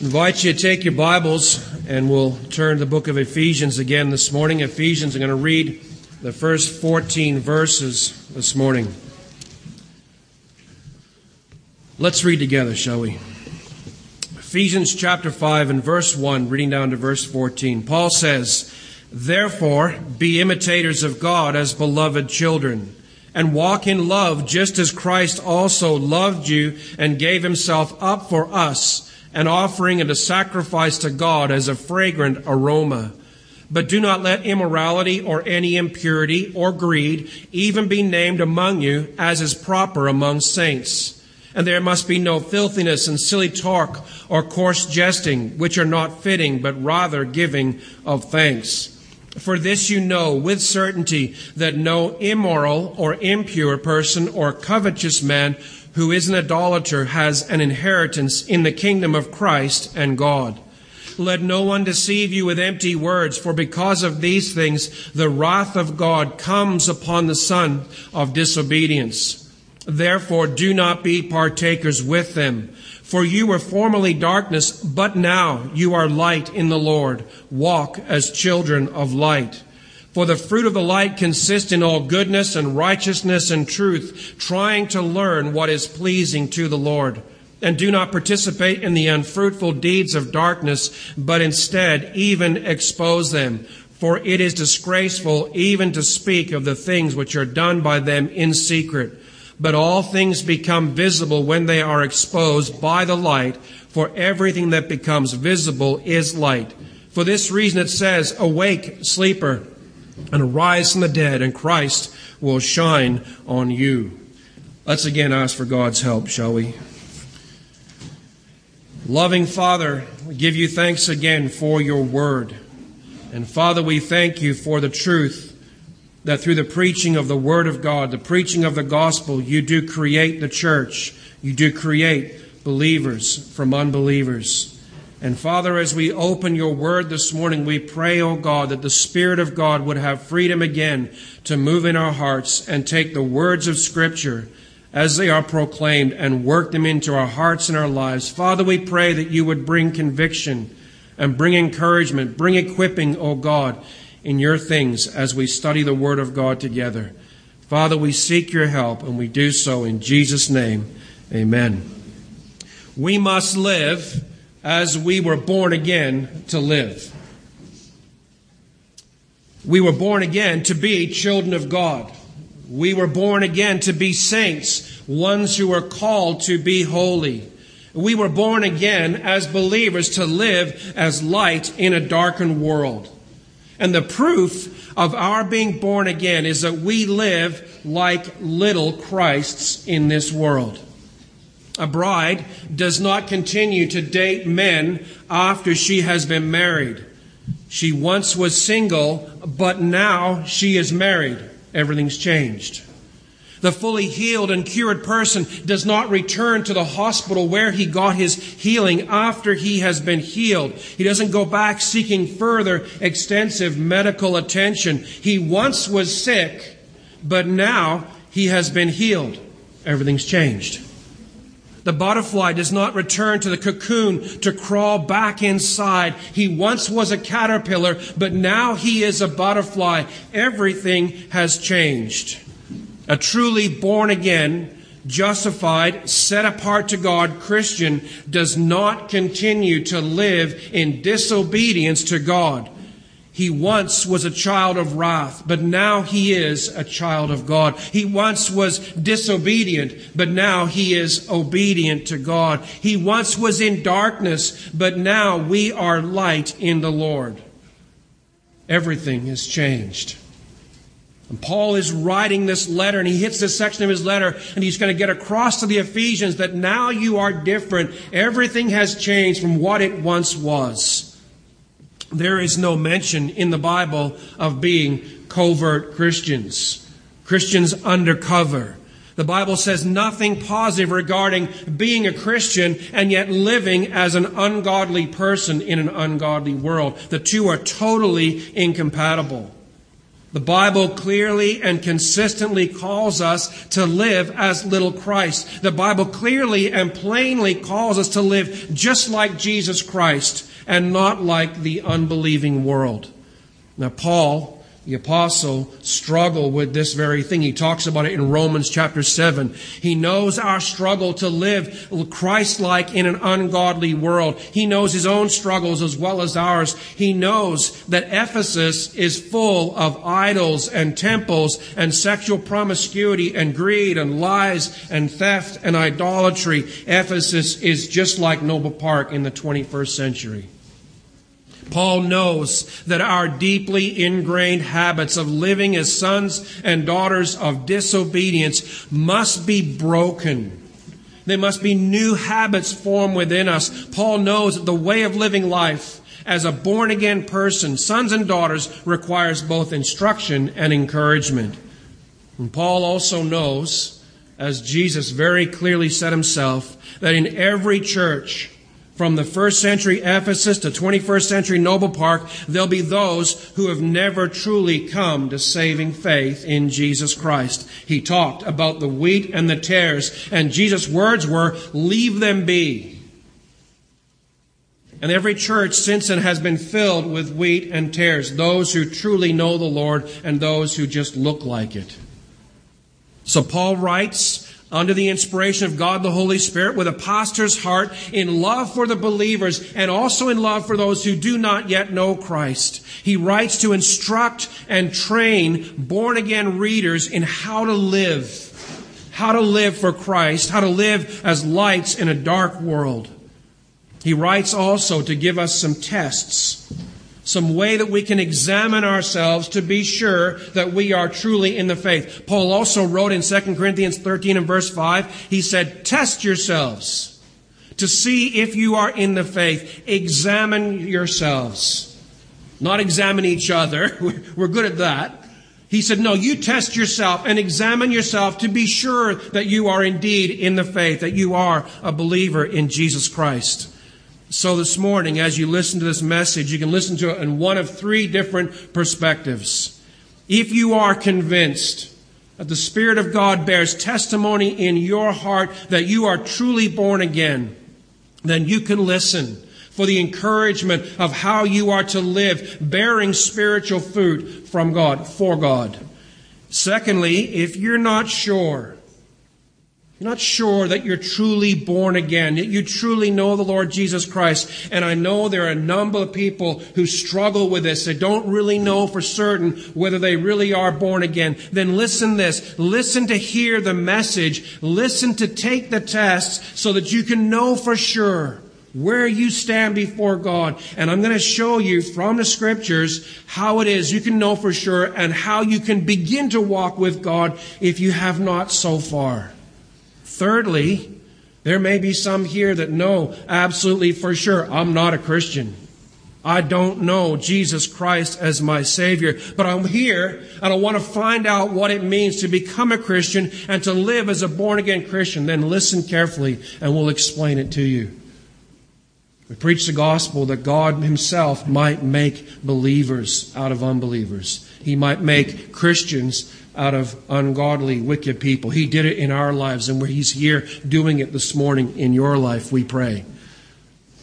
invite you to take your Bibles and we'll turn to the book of Ephesians again this morning. Ephesians, I'm going to read the first 14 verses this morning. Let's read together, shall we? Ephesians chapter 5 and verse 1, reading down to verse 14. Paul says, Therefore, be imitators of God as beloved children, and walk in love just as Christ also loved you and gave himself up for us an offering and a sacrifice to God as a fragrant aroma. But do not let immorality or any impurity or greed even be named among you as is proper among saints. And there must be no filthiness and silly talk or coarse jesting, which are not fitting, but rather giving of thanks. For this you know with certainty that no immoral or impure person or covetous man who is an idolater has an inheritance in the kingdom of Christ and God. Let no one deceive you with empty words, for because of these things the wrath of God comes upon the son of disobedience. Therefore do not be partakers with them. For you were formerly darkness, but now you are light in the Lord. Walk as children of light. For the fruit of the light consists in all goodness and righteousness and truth, trying to learn what is pleasing to the Lord. And do not participate in the unfruitful deeds of darkness, but instead even expose them. For it is disgraceful even to speak of the things which are done by them in secret. But all things become visible when they are exposed by the light, for everything that becomes visible is light. For this reason it says, Awake, sleeper and arise from the dead, and Christ will shine on you. Let's again ask for God's help, shall we? Loving Father, we give you thanks again for your word. And Father, we thank you for the truth that through the preaching of the word of God, the preaching of the gospel, you do create the church. You do create believers from unbelievers. And Father, as we open your word this morning, we pray, O oh God, that the Spirit of God would have freedom again to move in our hearts and take the words of Scripture as they are proclaimed and work them into our hearts and our lives. Father, we pray that you would bring conviction and bring encouragement, bring equipping, O oh God, in your things as we study the Word of God together. Father, we seek your help and we do so in Jesus' name. Amen. We must live as we were born again to live. We were born again to be children of God. We were born again to be saints, ones who are called to be holy. We were born again as believers to live as light in a darkened world. And the proof of our being born again is that we live like little Christs in this world. A bride does not continue to date men after she has been married. She once was single, but now she is married. Everything's changed. The fully healed and cured person does not return to the hospital where he got his healing after he has been healed. He doesn't go back seeking further extensive medical attention. He once was sick, but now he has been healed. Everything's changed. The butterfly does not return to the cocoon to crawl back inside. He once was a caterpillar, but now he is a butterfly. Everything has changed. A truly born again, justified, set apart to God Christian does not continue to live in disobedience to God. He once was a child of wrath, but now he is a child of God. He once was disobedient, but now he is obedient to God. He once was in darkness, but now we are light in the Lord. Everything has changed. And Paul is writing this letter, and he hits this section of his letter, and he's going to get across to the Ephesians that now you are different. Everything has changed from what it once was. There is no mention in the Bible of being covert Christians, Christians undercover. The Bible says nothing positive regarding being a Christian and yet living as an ungodly person in an ungodly world. The two are totally incompatible. The Bible clearly and consistently calls us to live as little Christ. The Bible clearly and plainly calls us to live just like Jesus Christ and not like the unbelieving world. Now, Paul the apostle struggle with this very thing. He talks about it in Romans chapter 7. He knows our struggle to live Christ-like in an ungodly world. He knows his own struggles as well as ours. He knows that Ephesus is full of idols and temples and sexual promiscuity and greed and lies and theft and idolatry. Ephesus is just like Noble Park in the 21st century. Paul knows that our deeply ingrained habits of living as sons and daughters of disobedience must be broken. There must be new habits formed within us. Paul knows that the way of living life as a born again person, sons and daughters, requires both instruction and encouragement. And Paul also knows, as Jesus very clearly said himself, that in every church, from the first century Ephesus to 21st century Noble Park, there'll be those who have never truly come to saving faith in Jesus Christ. He talked about the wheat and the tares, and Jesus' words were, leave them be. And every church since then has been filled with wheat and tares, those who truly know the Lord and those who just look like it. So Paul writes, under the inspiration of God the Holy Spirit with a pastor's heart in love for the believers and also in love for those who do not yet know Christ. He writes to instruct and train born again readers in how to live, how to live for Christ, how to live as lights in a dark world. He writes also to give us some tests some way that we can examine ourselves to be sure that we are truly in the faith. Paul also wrote in 2 Corinthians 13 and verse 5, he said, Test yourselves to see if you are in the faith. Examine yourselves. Not examine each other. We're good at that. He said, No, you test yourself and examine yourself to be sure that you are indeed in the faith, that you are a believer in Jesus Christ. So this morning, as you listen to this message, you can listen to it in one of three different perspectives. If you are convinced that the Spirit of God bears testimony in your heart that you are truly born again, then you can listen for the encouragement of how you are to live, bearing spiritual food from God, for God. Secondly, if you're not sure, you're not sure that you're truly born again, that you truly know the Lord Jesus Christ. And I know there are a number of people who struggle with this. They don't really know for certain whether they really are born again. Then listen this. Listen to hear the message. Listen to take the tests so that you can know for sure where you stand before God. And I'm going to show you from the scriptures how it is you can know for sure and how you can begin to walk with God if you have not so far. Thirdly, there may be some here that know absolutely for sure I'm not a Christian. I don't know Jesus Christ as my Savior, but I'm here and I want to find out what it means to become a Christian and to live as a born again Christian. Then listen carefully and we'll explain it to you. We preach the gospel that God Himself might make believers out of unbelievers. He might make Christians out of ungodly, wicked people. He did it in our lives, and He's here doing it this morning in your life, we pray.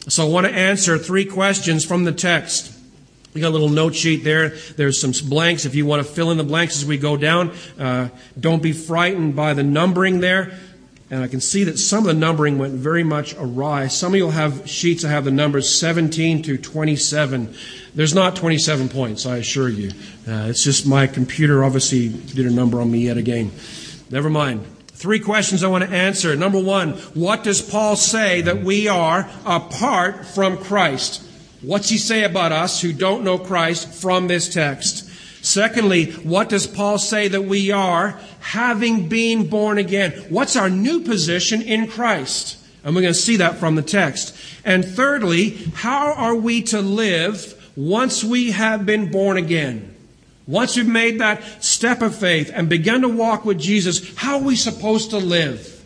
So I want to answer three questions from the text. We got a little note sheet there. There's some blanks if you want to fill in the blanks as we go down. Uh, don't be frightened by the numbering there. And I can see that some of the numbering went very much awry. Some of you will have sheets that have the numbers 17 to 27. There's not 27 points, I assure you. Uh, it's just my computer obviously did a number on me yet again. Never mind. Three questions I want to answer. Number one, what does Paul say that we are apart from Christ? What's he say about us who don't know Christ from this text? Secondly, what does Paul say that we are having been born again? What's our new position in Christ? And we're going to see that from the text. And thirdly, how are we to live once we have been born again, once we've made that step of faith and begun to walk with Jesus, how are we supposed to live?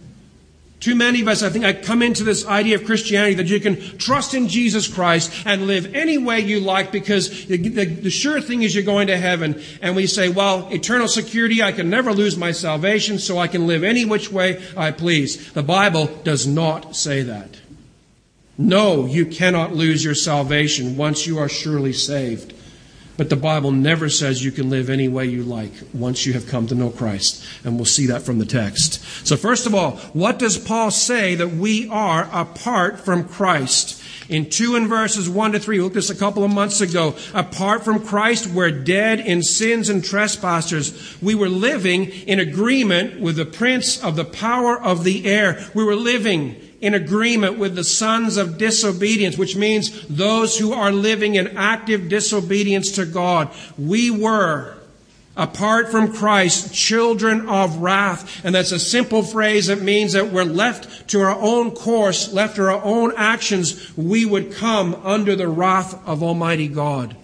Too many of us, I think, I come into this idea of Christianity that you can trust in Jesus Christ and live any way you like because the, the, the, sure thing is you're going to heaven. And we say, well, eternal security, I can never lose my salvation, so I can live any which way I please. The Bible does not say that. No, you cannot lose your salvation once you are surely saved. But the Bible never says you can live any way you like once you have come to know Christ. And we'll see that from the text. So, first of all, what does Paul say that we are apart from Christ? In 2 and verses 1 to 3, we looked at this a couple of months ago. Apart from Christ, we're dead in sins and trespasses. We were living in agreement with the prince of the power of the air. We were living in agreement with the sons of disobedience, which means those who are living in active disobedience to God. We were, apart from Christ, children of wrath. And that's a simple phrase that means that we're left to our own course, left to our own actions, we would come under the wrath of Almighty God.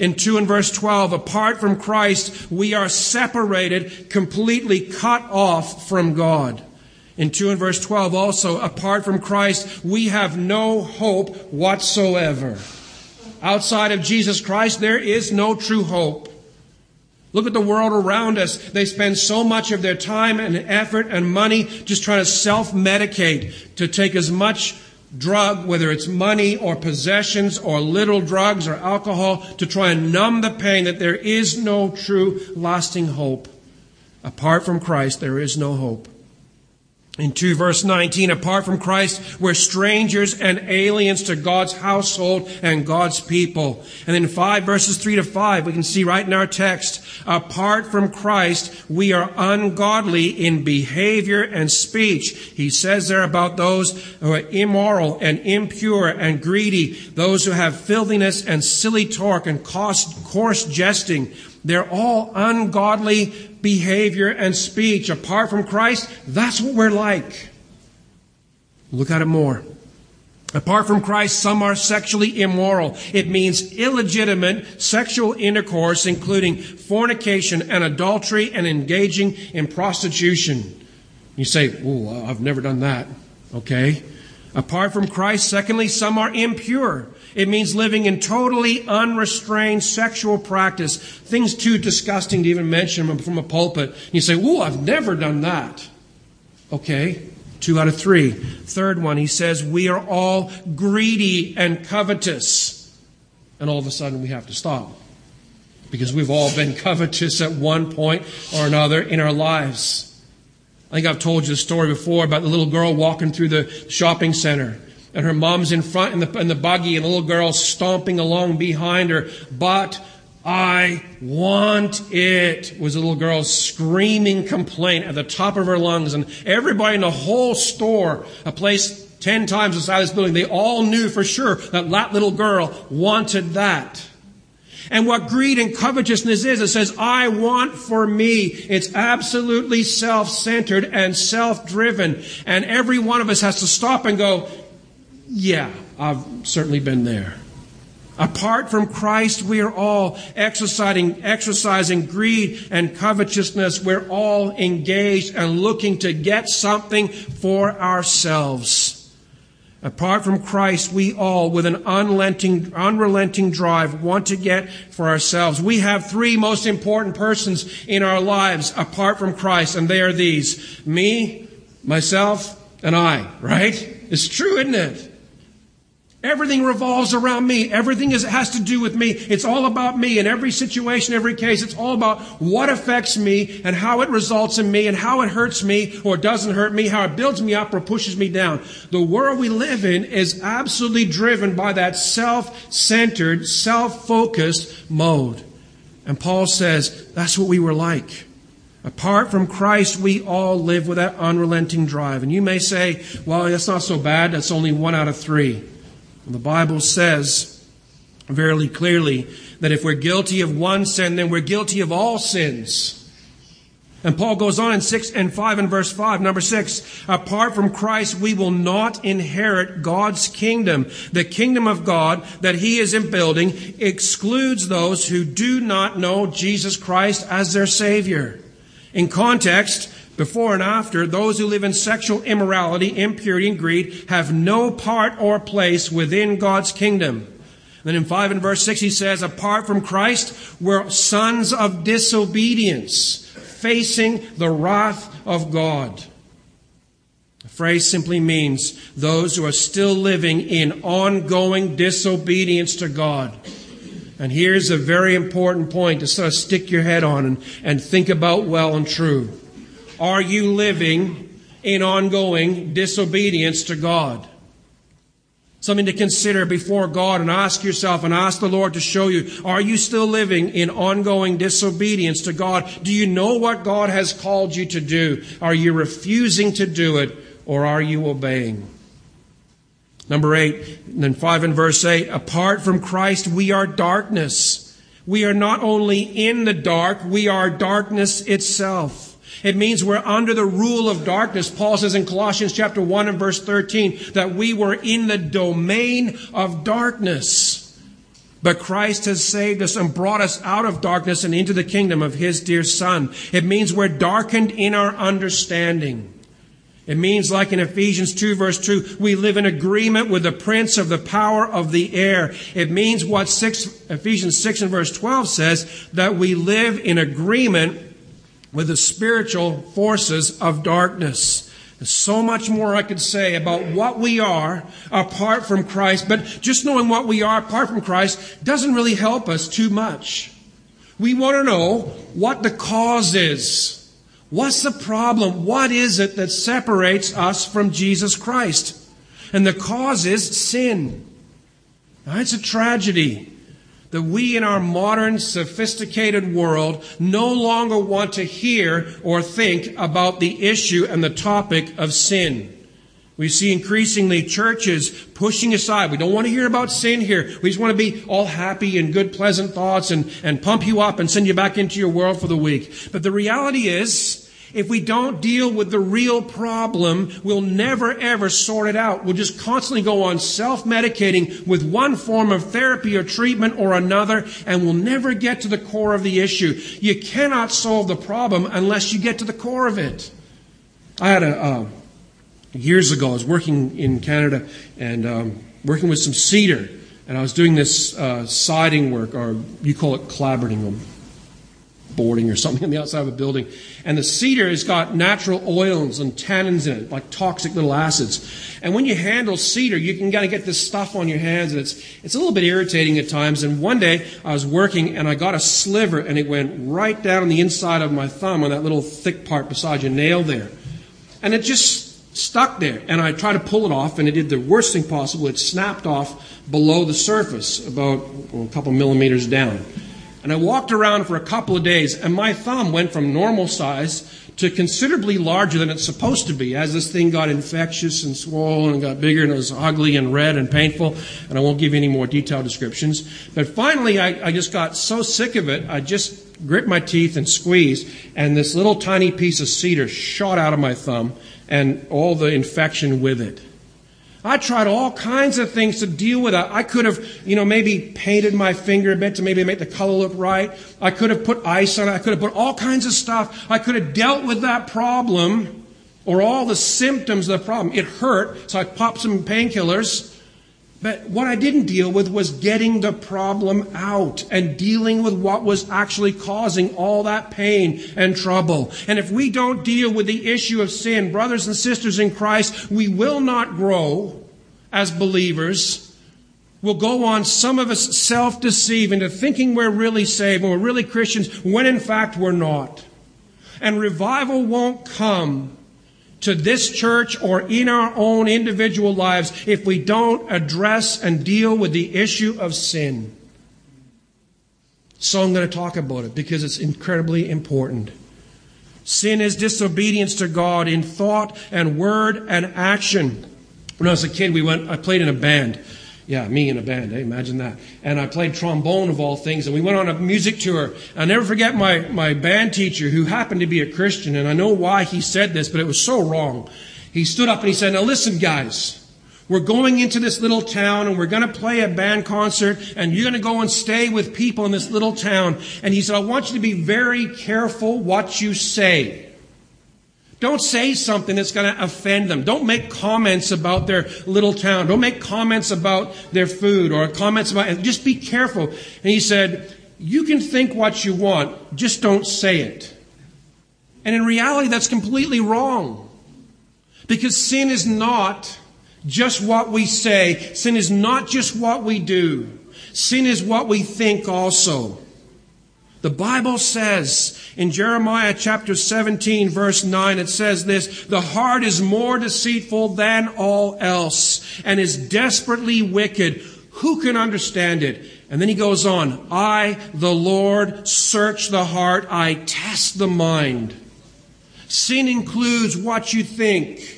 In 2 and verse 12, apart from Christ, we are separated, completely cut off from God. In 2 and verse 12 also, apart from Christ, we have no hope whatsoever. Outside of Jesus Christ, there is no true hope. Look at the world around us. They spend so much of their time and effort and money just trying to self medicate to take as much drug, whether it's money or possessions or little drugs or alcohol, to try and numb the pain that there is no true lasting hope. Apart from Christ, there is no hope. In 2 verse 19, apart from Christ, we're strangers and aliens to God's household and God's people. And in 5 verses 3 to 5, we can see right in our text, apart from Christ, we are ungodly in behavior and speech. He says there about those who are immoral and impure and greedy, those who have filthiness and silly talk and coarse jesting. They're all ungodly behavior and speech. Apart from Christ, that's what we're like. Look at it more. Apart from Christ, some are sexually immoral. It means illegitimate sexual intercourse, including fornication and adultery and engaging in prostitution. You say, Oh, I've never done that. Okay. Apart from Christ, secondly, some are impure. It means living in totally unrestrained sexual practice. Things too disgusting to even mention from a pulpit. And You say, Ooh, I've never done that. Okay, two out of three. Third one, he says, We are all greedy and covetous. And all of a sudden we have to stop. Because we've all been covetous at one point or another in our lives. I think I've told you the story before about the little girl walking through the shopping center and her mom's in front in the, in the buggy, and the little girl's stomping along behind her. But I want it, was the little girl's screaming complaint at the top of her lungs. And everybody in the whole store, a place 10 times the size of this building, they all knew for sure that that little girl wanted that. And what greed and covetousness is, it says, I want for me. It's absolutely self-centered and self-driven. And every one of us has to stop and go, yeah, I've certainly been there. Apart from Christ, we are all exercising, exercising greed and covetousness. We're all engaged and looking to get something for ourselves. Apart from Christ, we all, with an unrelenting, unrelenting drive, want to get for ourselves. We have three most important persons in our lives apart from Christ, and they are these me, myself, and I, right? It's true, isn't it? Everything revolves around me. Everything is, has to do with me. It's all about me in every situation, every case. It's all about what affects me and how it results in me and how it hurts me or doesn't hurt me, how it builds me up or pushes me down. The world we live in is absolutely driven by that self-centered, self-focused mode. And Paul says that's what we were like. Apart from Christ, we all live with that unrelenting drive. And you may say, well, that's not so bad. That's only one out of three. The Bible says very clearly that if we're guilty of one sin, then we're guilty of all sins. And Paul goes on in 6 and 5 and verse 5, number 6, apart from Christ we will not inherit God's kingdom. The kingdom of God that he is in building excludes those who do not know Jesus Christ as their savior. In context, before and after, those who live in sexual immorality, impurity, and greed have no part or place within God's kingdom. Then in 5 and verse 6 he says, apart from Christ, we're sons of disobedience facing the wrath of God. The phrase simply means those who are still living in ongoing disobedience to God. And here's a very important point to sort of stick your head on and, and think about well and true. Are you living in ongoing disobedience to God? Something to consider before God and ask yourself and ask the Lord to show you. Are you still living in ongoing disobedience to God? Do you know what God has called you to do? Are you refusing to do it or are you obeying? Number eight, and then five and verse eight, apart from Christ, we are darkness. We are not only in the dark, we are darkness itself. It means we're under the rule of darkness. Paul says in Colossians chapter 1 and verse 13 that we were in the domain of darkness. But Christ has saved us and brought us out of darkness and into the kingdom of His dear Son. It means we're darkened in our understanding. It means, like in Ephesians 2 verse 2, we live in agreement with the prince of the power of the air. It means what 6, Ephesians 6 and verse 12 says, that we live in agreement with the spiritual forces of darkness. There's so much more I could say about what we are apart from Christ, but just knowing what we are apart from Christ doesn't really help us too much. We want to know what the cause is. What's the problem? What is it that separates us from Jesus Christ? And the cause is sin. Now, it's a tragedy that we in our modern sophisticated world no longer want to hear or think about the issue and the topic of sin. We see increasingly churches pushing aside. We don't want to hear about sin here. We just want to be all happy and good, pleasant thoughts and, and pump you up and send you back into your world for the week. But the reality is, if we don't deal with the real problem, we'll never ever sort it out. We'll just constantly go on self-medicating with one form of therapy or treatment or another, and we'll never get to the core of the issue. You cannot solve the problem unless you get to the core of it. I had a, uh, years ago, I was working in Canada and um, working with some cedar, and I was doing this uh, siding work, or you call it clapboarding, boarding or something on the outside of a building. And the cedar has got natural oils and tannins in it, like toxic little acids. And when you handle cedar, you can kind of get this stuff on your hands, and it's, it's a little bit irritating at times. And one day I was working, and I got a sliver, and it went right down on the inside of my thumb on that little thick part beside your nail there. And it just stuck there. And I tried to pull it off, and it did the worst thing possible. It snapped off below the surface, about a couple millimeters down. And I walked around for a couple of days, and my thumb went from normal size to considerably larger than it's supposed to be as this thing got infectious and swollen and got bigger and it was ugly and red and painful. And I won't give you any more detailed descriptions. But finally, I, I just got so sick of it, I just gripped my teeth and squeezed, and this little tiny piece of cedar shot out of my thumb and all the infection with it. I tried all kinds of things to deal with that. I could have, you know, maybe painted my finger a bit to maybe make the color look right. I could have put ice on it. I could have put all kinds of stuff. I could have dealt with that problem or all the symptoms of the problem. It hurt, so I popped some painkillers. But what I didn't deal with was getting the problem out and dealing with what was actually causing all that pain and trouble. And if we don't deal with the issue of sin, brothers and sisters in Christ, we will not grow as believers. We'll go on, some of us self deceive into thinking we're really saved and we're really Christians when in fact we're not. And revival won't come to this church or in our own individual lives if we don't address and deal with the issue of sin. So I'm going to talk about it because it's incredibly important. Sin is disobedience to God in thought and word and action. When I was a kid, we went, I played in a band Yeah, me in a band. Hey, imagine that. And I played trombone of all things. And we went on a music tour. I'll never forget my, my band teacher who happened to be a Christian. And I know why he said this, but it was so wrong. He stood up and he said, Now listen, guys. We're going into this little town and we're going to play a band concert and you're going to go and stay with people in this little town. And he said, I want you to be very careful what you say. Don't say something that's going to offend them. Don't make comments about their little town. Don't make comments about their food or comments about, just be careful. And he said, you can think what you want, just don't say it. And in reality, that's completely wrong. Because sin is not just what we say. Sin is not just what we do. Sin is what we think also. The Bible says in Jeremiah chapter 17 verse 9, it says this, the heart is more deceitful than all else and is desperately wicked. Who can understand it? And then he goes on, I, the Lord, search the heart. I test the mind. Sin includes what you think.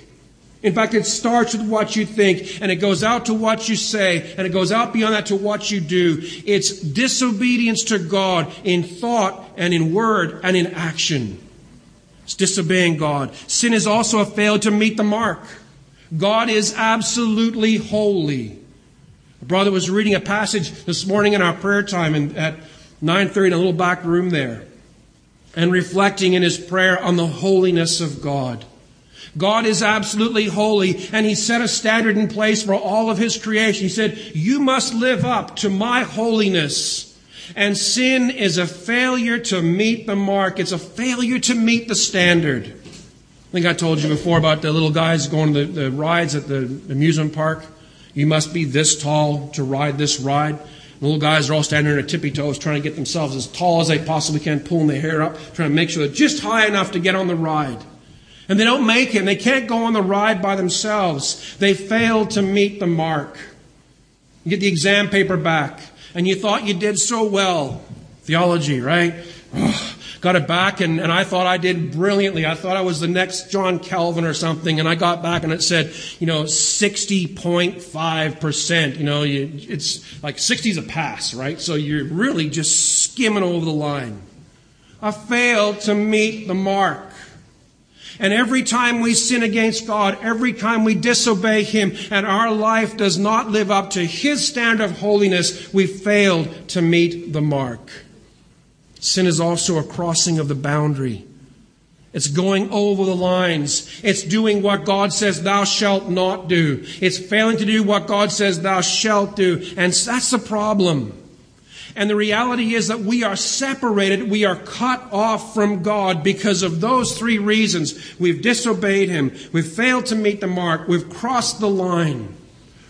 In fact, it starts with what you think, and it goes out to what you say, and it goes out beyond that to what you do. It's disobedience to God in thought and in word and in action. It's disobeying God. Sin is also a failure to meet the mark. God is absolutely holy. A brother was reading a passage this morning in our prayer time and at 9.30 in a little back room there and reflecting in his prayer on the holiness of God. God is absolutely holy, and He set a standard in place for all of His creation. He said, You must live up to my holiness. And sin is a failure to meet the mark, it's a failure to meet the standard. I think I told you before about the little guys going to the, the rides at the amusement park. You must be this tall to ride this ride. The little guys are all standing on their tippy toes trying to get themselves as tall as they possibly can, pulling their hair up, trying to make sure they're just high enough to get on the ride. And they don't make it, and they can't go on the ride by themselves. They fail to meet the mark. You get the exam paper back, and you thought you did so well. Theology, right? Got it back, and, and I thought I did brilliantly. I thought I was the next John Calvin or something, and I got back and it said, you know, 60.5%. You know, you, it's like 60 is a pass, right? So you're really just skimming over the line. I failed to meet the mark. And every time we sin against God, every time we disobey Him, and our life does not live up to His standard of holiness, we failed to meet the mark. Sin is also a crossing of the boundary. It's going over the lines. It's doing what God says thou shalt not do. It's failing to do what God says thou shalt do. And that's the problem. And the reality is that we are separated, we are cut off from God because of those three reasons. We've disobeyed Him, we've failed to meet the mark, we've crossed the line.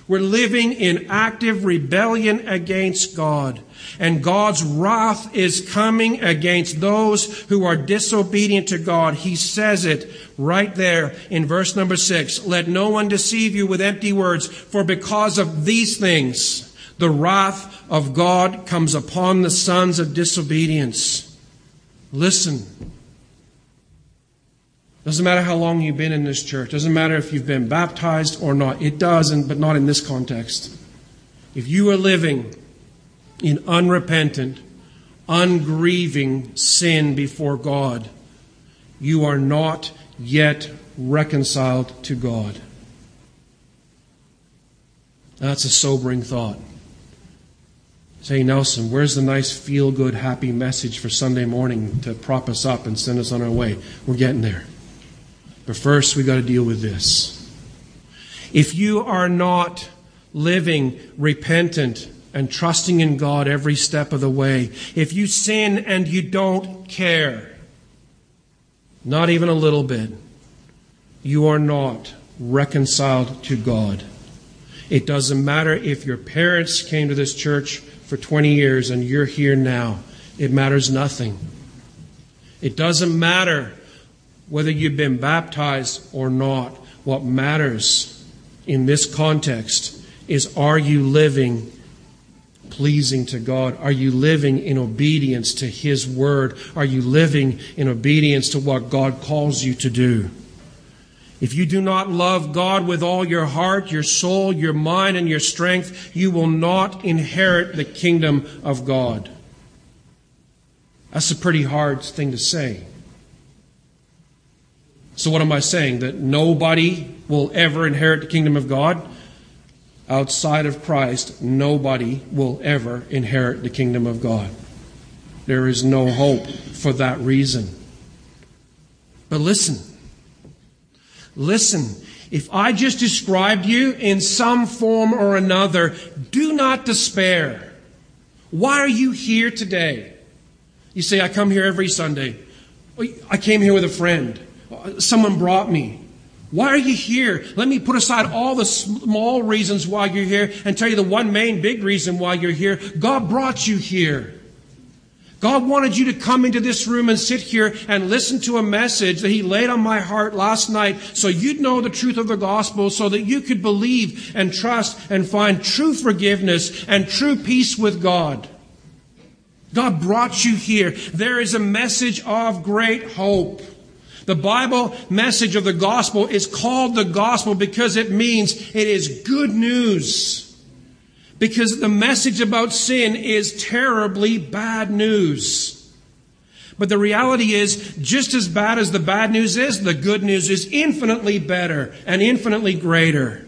We're living in active rebellion against God. And God's wrath is coming against those who are disobedient to God. He says it right there in verse number six. Let no one deceive you with empty words, for because of these things, the wrath of God comes upon the sons of disobedience. Listen. Doesn't matter how long you've been in this church. Doesn't matter if you've been baptized or not. It does, but not in this context. If you are living in unrepentant, ungrieving sin before God, you are not yet reconciled to God. That's a sobering thought. Say, Nelson, where's the nice, feel good, happy message for Sunday morning to prop us up and send us on our way? We're getting there. But first, we've got to deal with this. If you are not living repentant and trusting in God every step of the way, if you sin and you don't care, not even a little bit, you are not reconciled to God. It doesn't matter if your parents came to this church for 20 years and you're here now. It matters nothing. It doesn't matter whether you've been baptized or not. What matters in this context is are you living pleasing to God? Are you living in obedience to His Word? Are you living in obedience to what God calls you to do? If you do not love God with all your heart, your soul, your mind, and your strength, you will not inherit the kingdom of God. That's a pretty hard thing to say. So, what am I saying? That nobody will ever inherit the kingdom of God? Outside of Christ, nobody will ever inherit the kingdom of God. There is no hope for that reason. But listen, listen. If I just described you in some form or another, do not despair. Why are you here today? You say, I come here every Sunday. I came here with a friend. Someone brought me. Why are you here? Let me put aside all the small reasons why you're here and tell you the one main big reason why you're here. God brought you here. God wanted you to come into this room and sit here and listen to a message that He laid on my heart last night so you'd know the truth of the gospel so that you could believe and trust and find true forgiveness and true peace with God. God brought you here. There is a message of great hope. The Bible message of the gospel is called the gospel because it means it is good news. Because the message about sin is terribly bad news. But the reality is, just as bad as the bad news is, the good news is infinitely better and infinitely greater.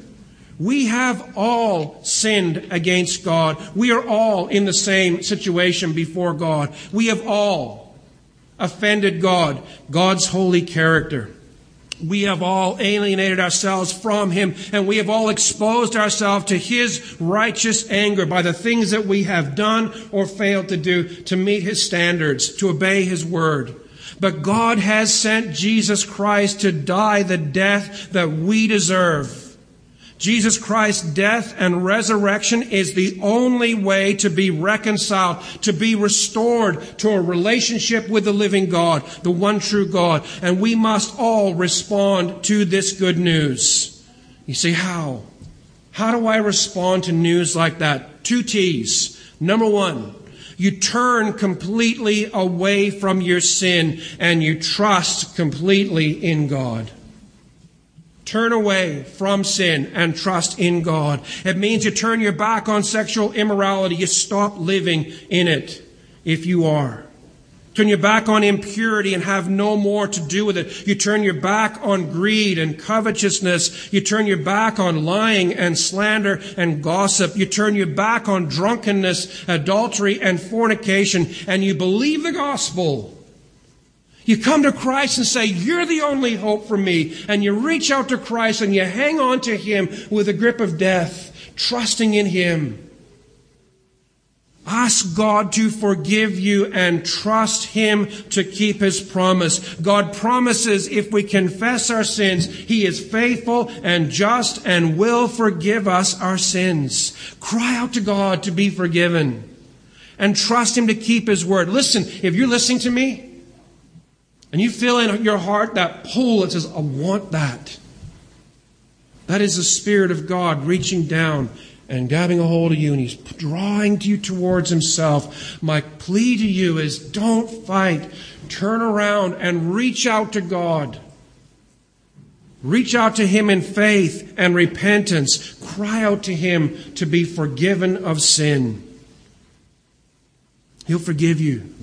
We have all sinned against God. We are all in the same situation before God. We have all offended God, God's holy character. We have all alienated ourselves from Him, and we have all exposed ourselves to His righteous anger by the things that we have done or failed to do to meet His standards, to obey His word. But God has sent Jesus Christ to die the death that we deserve. Jesus Christ's death and resurrection is the only way to be reconciled, to be restored to a relationship with the living God, the one true God. And we must all respond to this good news. You say, how? How do I respond to news like that? Two T's. Number one, you turn completely away from your sin and you trust completely in God. Turn away from sin and trust in God. It means you turn your back on sexual immorality. You stop living in it if you are. Turn your back on impurity and have no more to do with it. You turn your back on greed and covetousness. You turn your back on lying and slander and gossip. You turn your back on drunkenness, adultery, and fornication, and you believe the gospel you come to Christ and say, You're the only hope for me. And you reach out to Christ and you hang on to Him with a grip of death, trusting in Him. Ask God to forgive you and trust Him to keep His promise. God promises if we confess our sins, He is faithful and just and will forgive us our sins. Cry out to God to be forgiven and trust Him to keep His word. Listen, if you're listening to me, and you feel in your heart that pull that says, I want that. That is the Spirit of God reaching down and grabbing a hold of you, and He's drawing you towards Himself. My plea to you is don't fight. Turn around and reach out to God. Reach out to Him in faith and repentance. Cry out to Him to be forgiven of sin. He'll forgive you.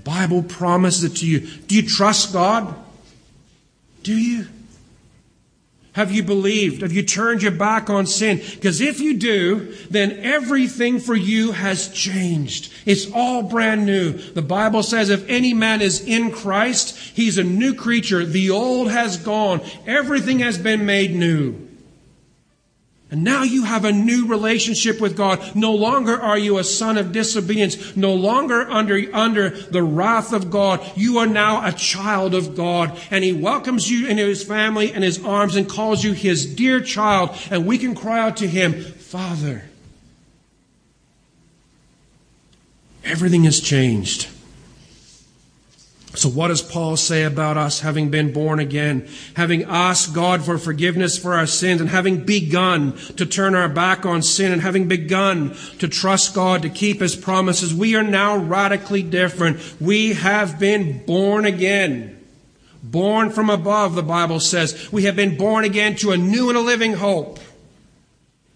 The Bible promises it to you. Do you trust God? Do you? Have you believed? Have you turned your back on sin? Because if you do, then everything for you has changed. It's all brand new. The Bible says if any man is in Christ, he's a new creature. The old has gone. Everything has been made new. And now you have a new relationship with God. No longer are you a son of disobedience. No longer under, under the wrath of God. You are now a child of God. And He welcomes you into His family and His arms and calls you His dear child. And we can cry out to Him, Father. Everything has changed. So, what does Paul say about us having been born again, having asked God for forgiveness for our sins, and having begun to turn our back on sin, and having begun to trust God to keep His promises? We are now radically different. We have been born again. born from above, the Bible says. We have been born again to a new and a living hope.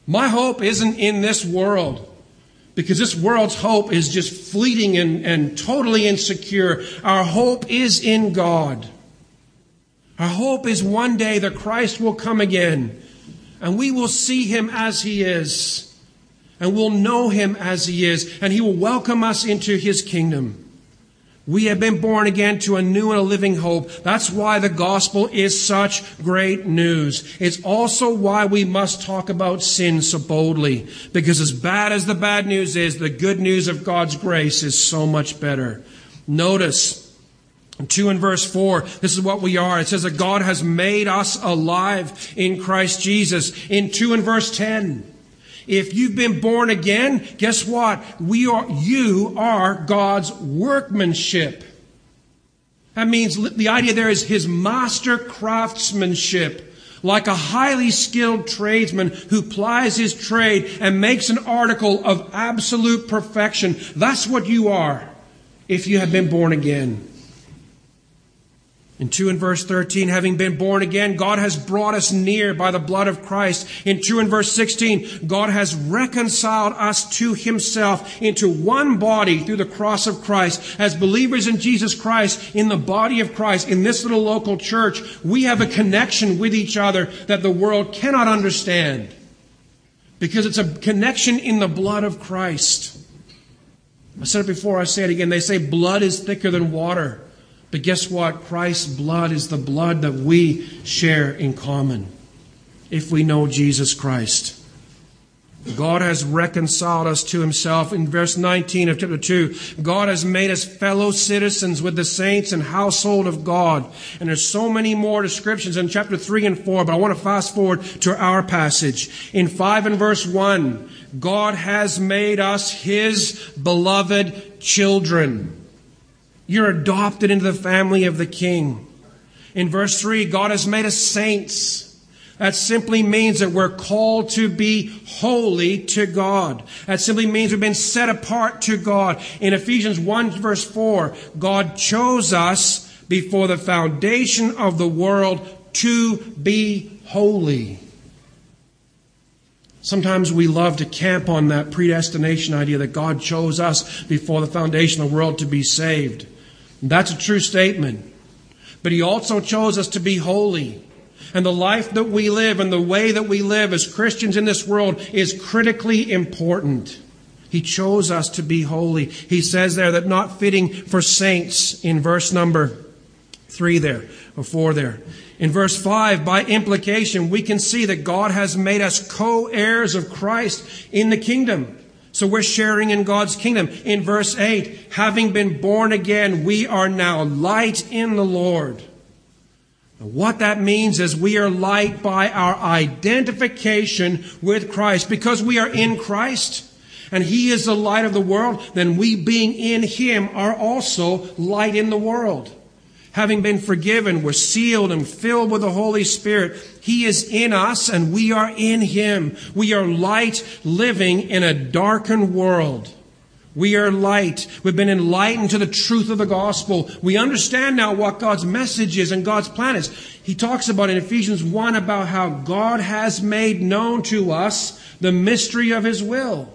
My hope isn't in this world because this world's hope is just fleeting and, and totally insecure. Our hope is in God. Our hope is one day that Christ will come again and we will see him as he is and we'll know him as he is and he will welcome us into his kingdom. We have been born again to a new and a living hope. That's why the gospel is such great news. It's also why we must talk about sin so boldly. Because as bad as the bad news is, the good news of God's grace is so much better. Notice, 2 and verse 4, this is what we are. It says that God has made us alive in Christ Jesus. In 2 and verse 10, if you've been born again, guess what? We are, you are God's workmanship. That means the idea there is his master craftsmanship. Like a highly skilled tradesman who plies his trade and makes an article of absolute perfection. That's what you are if you have been born again. In 2 and verse 13, having been born again, God has brought us near by the blood of Christ. In 2 and verse 16, God has reconciled us to himself into one body through the cross of Christ. As believers in Jesus Christ, in the body of Christ, in this little local church, we have a connection with each other that the world cannot understand. Because it's a connection in the blood of Christ. I said it before, I say it again. They say blood is thicker than water. But guess what? Christ's blood is the blood that we share in common if we know Jesus Christ. God has reconciled us to himself. In verse 19 of chapter 2, God has made us fellow citizens with the saints and household of God. And there's so many more descriptions in chapter 3 and 4, but I want to fast forward to our passage. In 5 and verse 1, God has made us his beloved children. You're adopted into the family of the King. In verse 3, God has made us saints. That simply means that we're called to be holy to God. That simply means we've been set apart to God. In Ephesians 1 verse 4, God chose us before the foundation of the world to be holy. Sometimes we love to camp on that predestination idea that God chose us before the foundation of the world to be saved. That's a true statement. But He also chose us to be holy. And the life that we live and the way that we live as Christians in this world is critically important. He chose us to be holy. He says there that not fitting for saints in verse number three there, or four there. In verse 5, by implication, we can see that God has made us co heirs of Christ in the kingdom. So we're sharing in God's kingdom. In verse 8, having been born again, we are now light in the Lord. What that means is we are light by our identification with Christ. Because we are in Christ and He is the light of the world, then we being in Him are also light in the world having been forgiven, we're sealed and filled with the Holy Spirit. He is in us and we are in Him. We are light living in a darkened world. We are light. We've been enlightened to the truth of the gospel. We understand now what God's message is and God's plan is. He talks about in Ephesians 1 about how God has made known to us the mystery of His will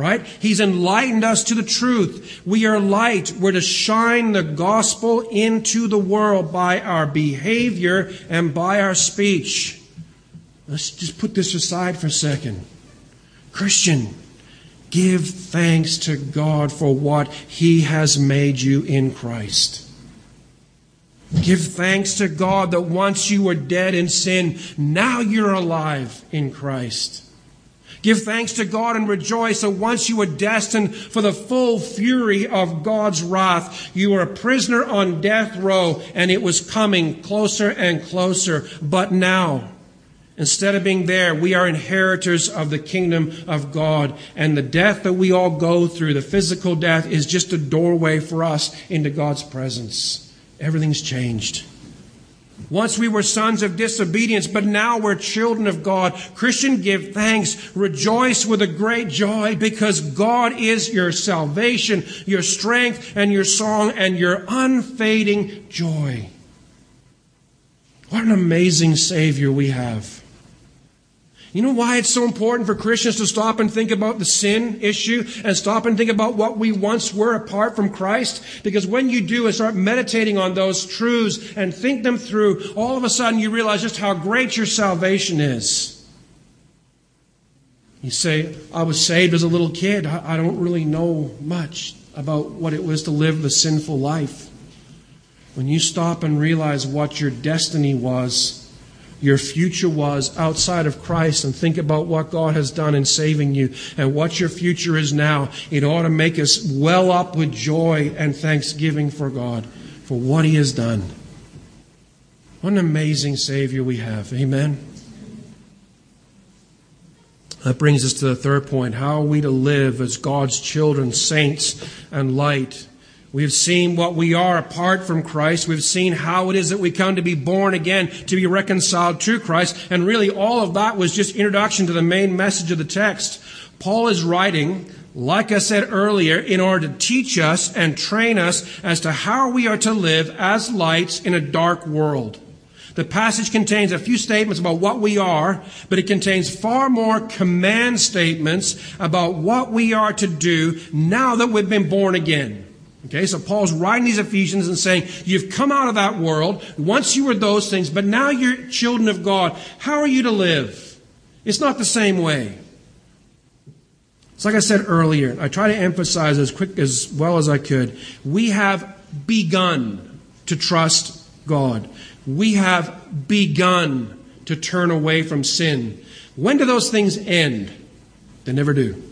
right? He's enlightened us to the truth. We are light. We're to shine the gospel into the world by our behavior and by our speech. Let's just put this aside for a second. Christian, give thanks to God for what He has made you in Christ. Give thanks to God that once you were dead in sin, now you're alive in Christ. Give thanks to God and rejoice that once you were destined for the full fury of God's wrath, you were a prisoner on death row and it was coming closer and closer. But now, instead of being there, we are inheritors of the kingdom of God. And the death that we all go through, the physical death, is just a doorway for us into God's presence. Everything's changed. Once we were sons of disobedience, but now we're children of God. Christian, give thanks. Rejoice with a great joy because God is your salvation, your strength, and your song, and your unfading joy. What an amazing Savior we have. You know why it's so important for Christians to stop and think about the sin issue and stop and think about what we once were apart from Christ? Because when you do and start meditating on those truths and think them through, all of a sudden you realize just how great your salvation is. You say, I was saved as a little kid. I don't really know much about what it was to live the sinful life. When you stop and realize what your destiny was, your future was outside of Christ and think about what God has done in saving you and what your future is now, it ought to make us well up with joy and thanksgiving for God for what He has done. What an amazing Savior we have. Amen. That brings us to the third point. How are we to live as God's children, saints, and light? We've seen what we are apart from Christ. We've seen how it is that we come to be born again, to be reconciled to Christ. And really, all of that was just introduction to the main message of the text. Paul is writing, like I said earlier, in order to teach us and train us as to how we are to live as lights in a dark world. The passage contains a few statements about what we are, but it contains far more command statements about what we are to do now that we've been born again. Okay, so Paul's writing these Ephesians and saying, You've come out of that world. Once you were those things, but now you're children of God. How are you to live? It's not the same way. It's like I said earlier, I try to emphasize as quick as well as I could. We have begun to trust God we have begun to turn away from sin. When do those things end? They never do.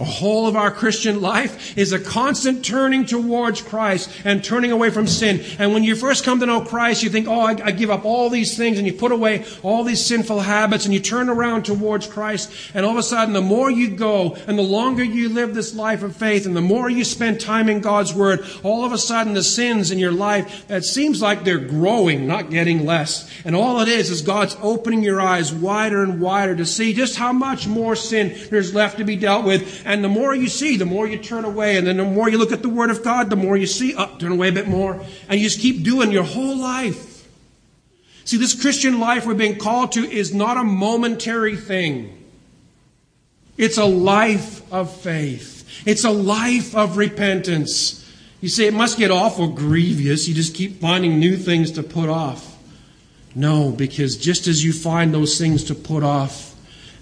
The whole of our Christian life is a constant turning towards Christ and turning away from sin. And when you first come to know Christ, you think, oh, I, I, give up all these things, and you put away all these sinful habits, and you turn around towards Christ. And all of a sudden, the more you go, and the longer you live this life of faith, and the more you spend time in God's Word, all of a sudden, the sins in your life, that seems like they're growing, not getting less. And all it is, is God's opening your eyes wider and wider to see just how much more sin there's left to be dealt with and the more you see, the more you turn away. And then the more you look at the Word of God, the more you see, up, oh, turn away a bit more. And you just keep doing your whole life. See, this Christian life we're being called to is not a momentary thing. It's a life of faith. It's a life of repentance. You say it must get awful grievous. You just keep finding new things to put off. No, because just as you find those things to put off,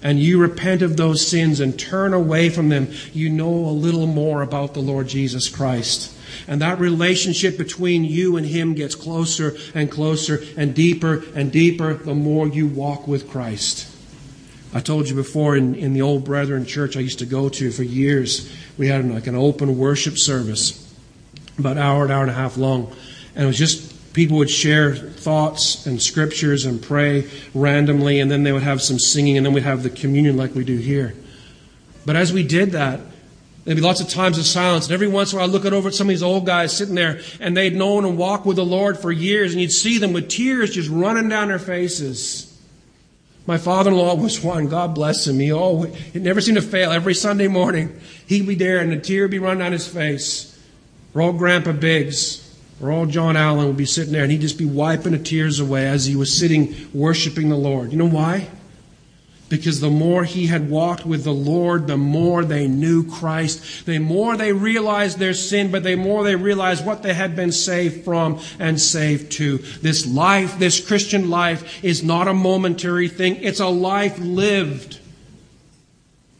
and you repent of those sins and turn away from them, you know a little more about the Lord Jesus Christ. And that relationship between you and Him gets closer and closer and deeper and deeper the more you walk with Christ. I told you before in, in the old Brethren church I used to go to for years, we had like an open worship service, about an hour, an hour and a half long. And it was just people would share thoughts and scriptures and pray randomly, and then they would have some singing, and then we'd have the communion like we do here. But as we did that, there'd be lots of times of silence, and every once in a while I'd look over at some of these old guys sitting there, and they'd known and walked with the Lord for years, and you'd see them with tears just running down their faces. My father-in-law was one. God bless him. He always, it never seemed to fail. Every Sunday morning, he'd be there, and a tear would be running down his face. For old Grandpa Biggs, or old John Allen would be sitting there and he'd just be wiping the tears away as he was sitting worshiping the Lord. You know why? Because the more he had walked with the Lord, the more they knew Christ. The more they realized their sin, but the more they realized what they had been saved from and saved to. This life, this Christian life, is not a momentary thing. It's a life lived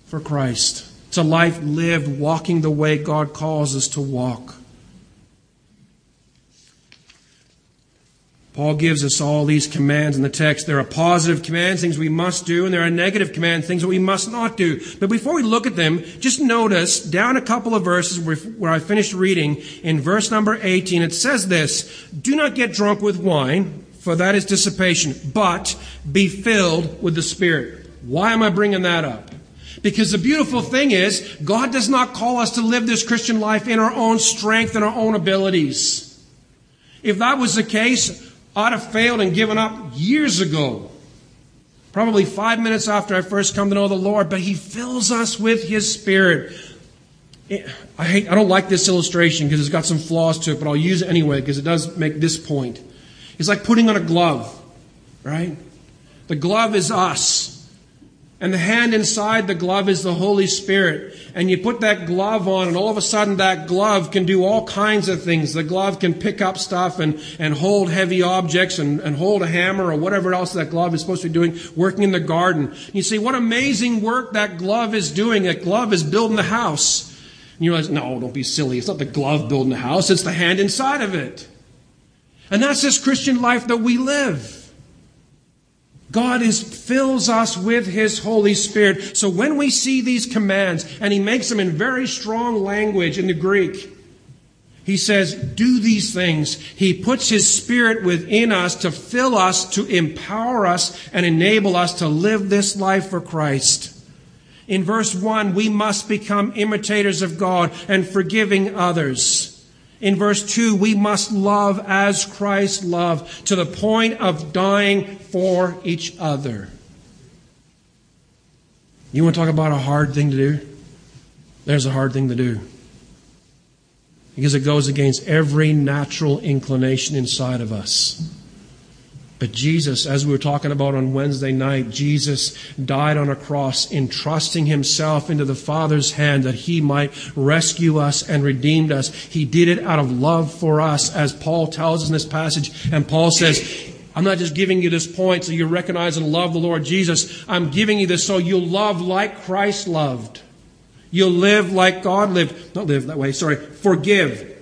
for Christ. It's a life lived walking the way God calls us to walk. Paul gives us all these commands in the text. There are positive commands, things we must do, and there are negative commands, things that we must not do. But before we look at them, just notice down a couple of verses where I finished reading, in verse number 18, it says this Do not get drunk with wine, for that is dissipation, but be filled with the Spirit. Why am I bringing that up? Because the beautiful thing is, God does not call us to live this Christian life in our own strength and our own abilities. If that was the case, I'd have failed and given up years ago. Probably five minutes after I first come to know the Lord, but He fills us with His Spirit. I hate, I don't like this illustration because it's got some flaws to it, but I'll use it anyway because it does make this point. It's like putting on a glove, right? The glove is us. And the hand inside the glove is the Holy Spirit. And you put that glove on, and all of a sudden that glove can do all kinds of things. The glove can pick up stuff and, and hold heavy objects and, and hold a hammer or whatever else that glove is supposed to be doing, working in the garden. You see, what amazing work that glove is doing. That glove is building the house. And you realize, no, don't be silly. It's not the glove building the house, it's the hand inside of it. And that's this Christian life that we live. God is, fills us with His Holy Spirit. So when we see these commands, and He makes them in very strong language in the Greek, He says, do these things. He puts His Spirit within us to fill us, to empower us, and enable us to live this life for Christ. In verse 1, we must become imitators of God and forgiving others. In verse 2, we must love as Christ loved to the point of dying for each other. You want to talk about a hard thing to do? There's a hard thing to do. Because it goes against every natural inclination inside of us. But Jesus, as we were talking about on Wednesday night, Jesus died on a cross, entrusting himself into the Father's hand that he might rescue us and redeem us. He did it out of love for us, as Paul tells us in this passage. And Paul says, I'm not just giving you this point so you recognize and love the Lord Jesus. I'm giving you this so you'll love like Christ loved. You'll live like God lived. Not live that way, sorry. Forgive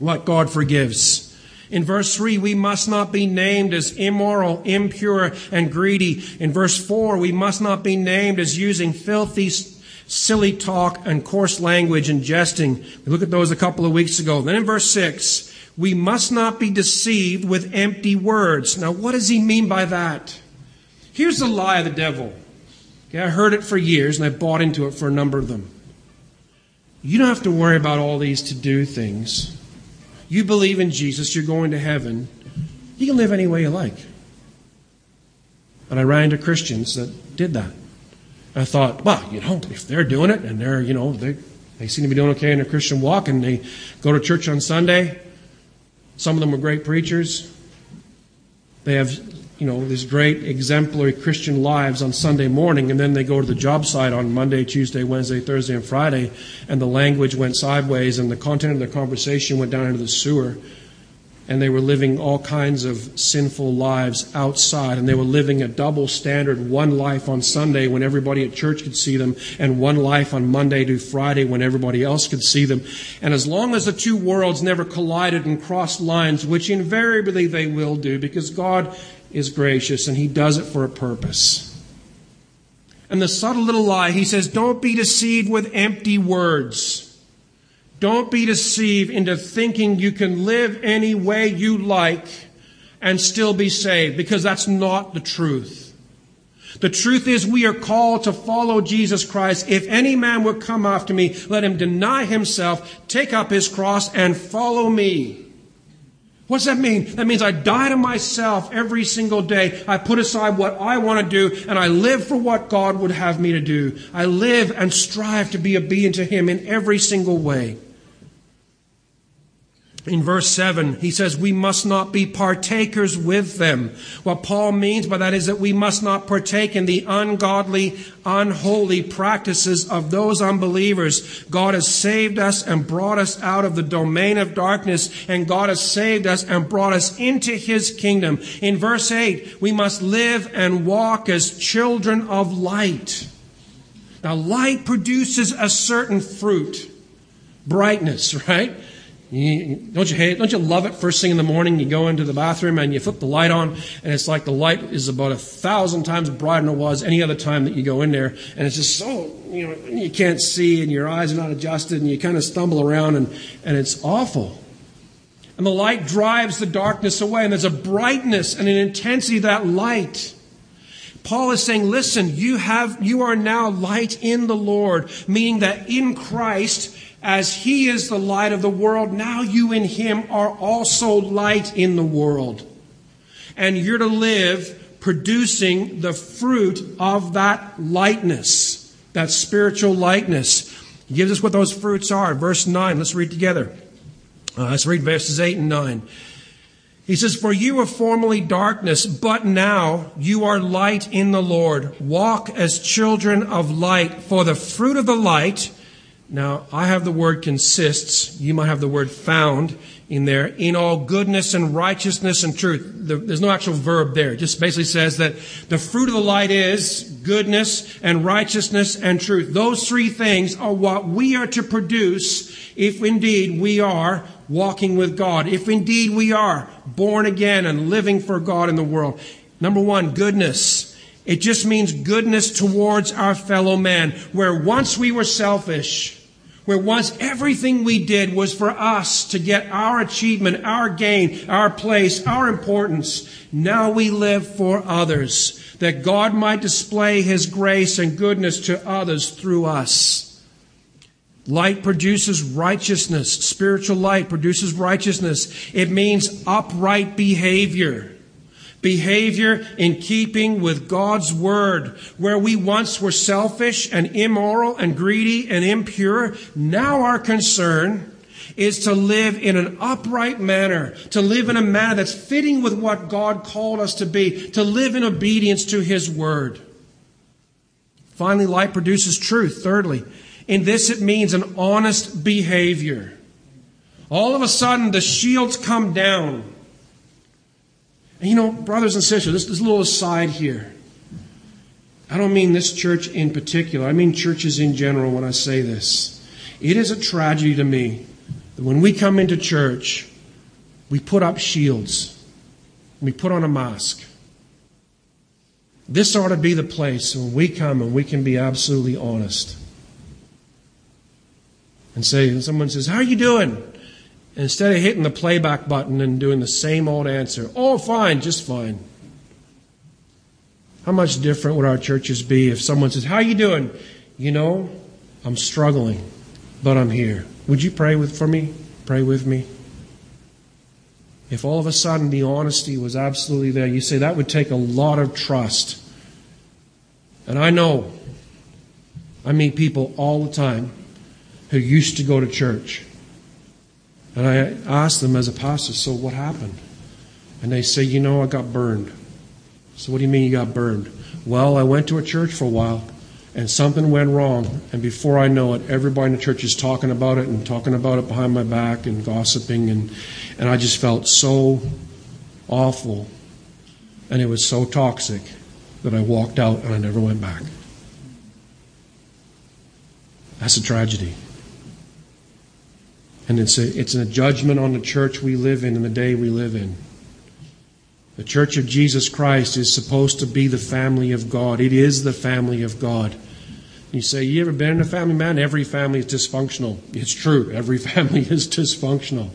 what God forgives. In verse 3, we must not be named as immoral, impure, and greedy. In verse 4, we must not be named as using filthy, silly talk and coarse language and jesting. We looked at those a couple of weeks ago. Then in verse 6, we must not be deceived with empty words. Now, what does he mean by that? Here's the lie of the devil. Okay, I heard it for years and I bought into it for a number of them. You don't have to worry about all these to do things you believe in Jesus, you're going to heaven, you can live any way you like. And I ran into Christians that did that. I thought, well, you know, if they're doing it and they're, you know, they, they seem to be doing okay in their Christian walk and they go to church on Sunday, some of them are great preachers. They have you know, these great exemplary Christian lives on Sunday morning, and then they go to the job site on Monday, Tuesday, Wednesday, Thursday, and Friday, and the language went sideways, and the content of the conversation went down into the sewer, and they were living all kinds of sinful lives outside, and they were living a double standard one life on Sunday when everybody at church could see them, and one life on Monday to Friday when everybody else could see them. And as long as the two worlds never collided and crossed lines, which invariably they will do, because God is gracious and he does it for a purpose. And the subtle little lie, he says, don't be deceived with empty words. Don't be deceived into thinking you can live any way you like and still be saved, because that's not the truth. The truth is, we are called to follow Jesus Christ. If any man would come after me, let him deny himself, take up his cross, and follow me. What does that mean? That means I die to myself every single day. I put aside what I want to do and I live for what God would have me to do. I live and strive to be obedient to Him in every single way in verse 7, he says, We must not be partakers with them. What Paul means by that is that we must not partake in the ungodly, unholy practices of those unbelievers. God has saved us and brought us out of the domain of darkness, and God has saved us and brought us into his kingdom. In verse 8, we must live and walk as children of light. Now, light produces a certain fruit brightness, right? You, don't you hate? Don't you love it? First thing in the morning, you go into the bathroom and you flip the light on, and it's like the light is about a thousand times brighter than it was any other time that you go in there, and it's just so you know you can't see, and your eyes are not adjusted, and you kind of stumble around, and and it's awful. And the light drives the darkness away, and there's a brightness and an intensity that light. Paul is saying, listen, you have, you are now light in the Lord, meaning that in Christ, as he is the light of the world, now you in him are also light in the world. And you're to live producing the fruit of that lightness, that spiritual lightness. He gives us what those fruits are. Verse 9, let's read together. Uh, let's read verses 8 and 9. He says, For you were formerly darkness, but now you are light in the Lord. Walk as children of light, for the fruit of the light. Now, I have the word consists. You might have the word found in there. In all goodness and righteousness and truth. There's no actual verb there. It just basically says that the fruit of the light is goodness and righteousness and truth. Those three things are what we are to produce if indeed we are walking with God, if indeed we are born again and living for God in the world. Number one, goodness. It just means goodness towards our fellow man. Where once we were selfish, where once everything we did was for us to get our achievement, our gain, our place, our importance, now we live for others, that God might display His grace and goodness to others through us. Light produces righteousness. Spiritual light produces righteousness. It means upright behavior. Behavior in keeping with God's word. Where we once were selfish and immoral and greedy and impure, now our concern is to live in an upright manner, to live in a manner that's fitting with what God called us to be, to live in obedience to His word. Finally, light produces truth. Thirdly, in this, it means an honest behavior. All of a sudden, the shields come down. And you know, brothers and sisters, this, this little aside here. I don't mean this church in particular, I mean churches in general when I say this. It is a tragedy to me that when we come into church, we put up shields, we put on a mask. This ought to be the place when we come and we can be absolutely honest and say, and someone says, How are you doing? Instead of hitting the playback button and doing the same old answer, Oh, fine, just fine. How much different would our churches be if someone says, How are you doing? You know, I'm struggling, but I'm here. Would you pray with for me? Pray with me. If all of a sudden the honesty was absolutely there, you say that would take a lot of trust. And I know I meet people all the time who used to go to church. And I asked them as a pastor, so what happened? And they say, you know, I got burned. So what do you mean you got burned? Well, I went to a church for a while and something went wrong. And before I know it, everybody in the church is talking about it and talking about it behind my back and gossiping. And, and I just felt so awful. And it was so toxic that I walked out and I never went back. That's a tragedy. And it's a, it's a judgment on the church we live in and the day we live in. The church of Jesus Christ is supposed to be the family of God. It is the family of God. You say, You ever been in a family, man? Every family is dysfunctional. It's true. Every family is dysfunctional.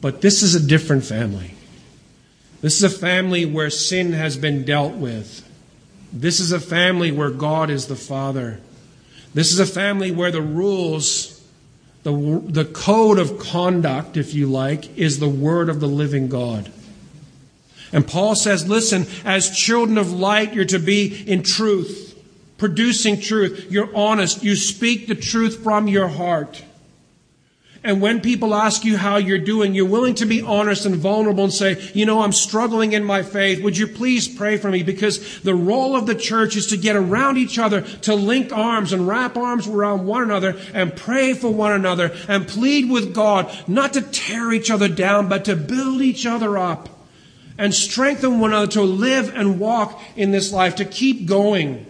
But this is a different family. This is a family where sin has been dealt with. This is a family where God is the Father. This is a family where the rules the, the code of conduct, if you like, is the word of the living God. And Paul says, listen, as children of light, you're to be in truth, producing truth. You're honest. You speak the truth from your heart. And when people ask you how you're doing, you're willing to be honest and vulnerable and say, you know, I'm struggling in my faith. Would you please pray for me? Because the role of the church is to get around each other, to link arms and wrap arms around one another and pray for one another and plead with God, not to tear each other down, but to build each other up and strengthen one another to live and walk in this life, to keep going.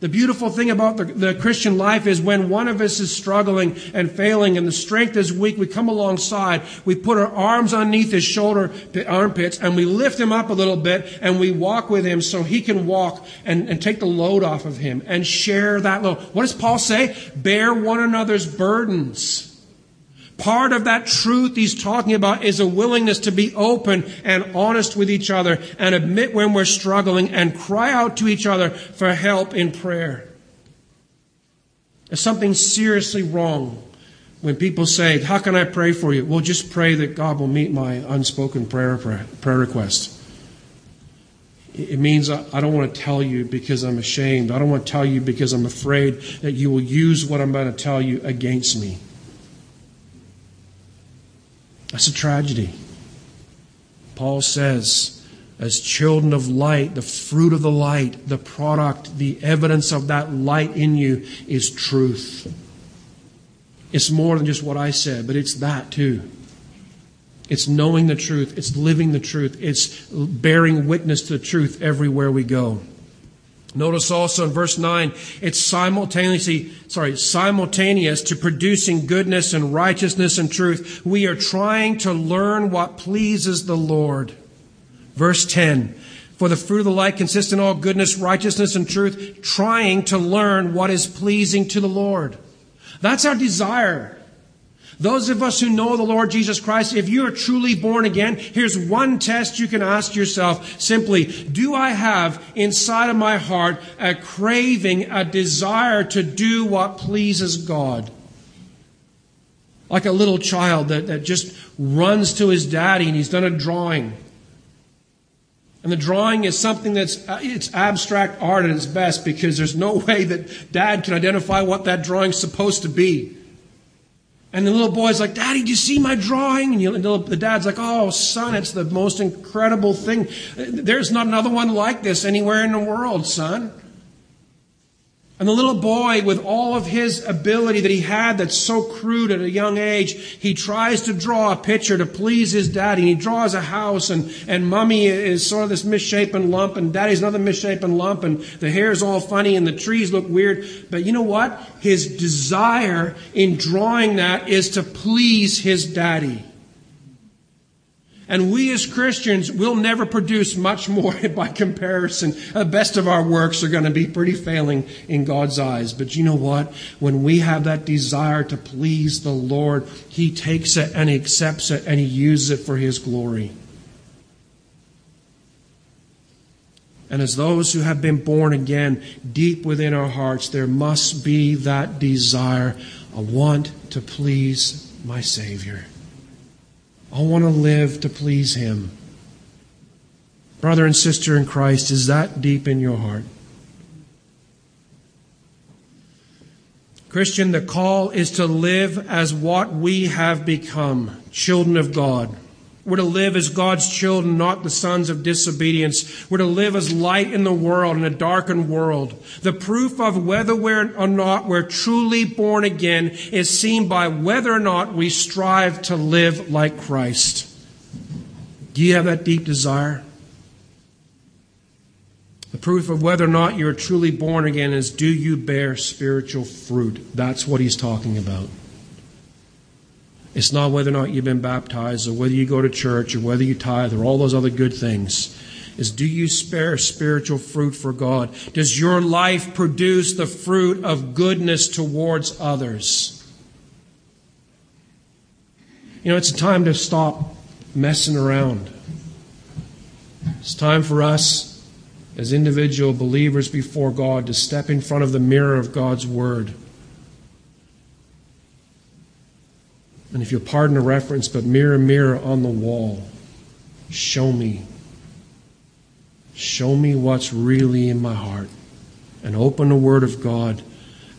The beautiful thing about the, the, Christian life is when one of us is struggling and failing and the strength is weak, we come alongside, we put our arms underneath his shoulder armpits and we lift him up a little bit and we walk with him so he can walk and, and take the load off of him and share that load. What does Paul say? Bear one another's burdens. Part of that truth he's talking about is a willingness to be open and honest with each other and admit when we're struggling and cry out to each other for help in prayer. There's something seriously wrong when people say, How can I pray for you? Well, just pray that God will meet my unspoken prayer, prayer request. It means I don't want to tell you because I'm ashamed. I don't want to tell you because I'm afraid that you will use what I'm about to tell you against me. That's a tragedy. Paul says, as children of light, the fruit of the light, the product, the evidence of that light in you is truth. It's more than just what I said, but it's that too. It's knowing the truth. It's living the truth. It's bearing witness to the truth everywhere we go. Notice also in verse 9, it's simultaneously, sorry, simultaneous to producing goodness and righteousness and truth. We are trying to learn what pleases the Lord. Verse 10, for the fruit of the light consists in all goodness, righteousness, and truth, trying to learn what is pleasing to the Lord. That's our desire. Those of us who know the Lord Jesus Christ, if you are truly born again, here's one test you can ask yourself simply, do I have inside of my heart a craving, a desire to do what pleases God? Like a little child that, that just runs to his daddy and he's done a drawing. And the drawing is something that's uh, it's abstract art at its best because there's no way that dad can identify what that drawing's supposed to be. And the little boy's like, Daddy, do you see my drawing? And, you, and the dad's like, Oh, son, it's the most incredible thing. There's not another one like this anywhere in the world, son. And the little boy, with all of his ability that he had that's so crude at a young age, he tries to draw a picture to please his daddy. And he draws a house, and, and mummy is sort of this misshapen lump, and daddy's another misshapen lump, and the hair's all funny, and the trees look weird. But you know what? His desire in drawing that is to please his daddy. And we as Christians will never produce much more by comparison. The best of our works are going to be pretty failing in God's eyes. But you know what? When we have that desire to please the Lord, He takes it and He accepts it and He uses it for His glory. And as those who have been born again, deep within our hearts, there must be that desire. I want to please my Savior. I want to live to please Him. Brother and sister in Christ, is that deep in your heart? Christian, the call is to live as what we have become children of God. We're to live as God's children, not the sons of disobedience. We're to live as light in the world, in a darkened world. The proof of whether we're or not we're truly born again is seen by whether or not we strive to live like Christ. Do you have that deep desire? The proof of whether or not you're truly born again is do you bear spiritual fruit? That's what he's talking about. It's not whether or not you've been baptized or whether you go to church or whether you tithe or all those other good things. Is do you spare spiritual fruit for God? Does your life produce the fruit of goodness towards others? You know, it's a time to stop messing around. It's time for us as individual believers before God to step in front of the mirror of God's Word And if you'll pardon a reference, but mirror, mirror on the wall, show me. Show me what's really in my heart. And open the Word of God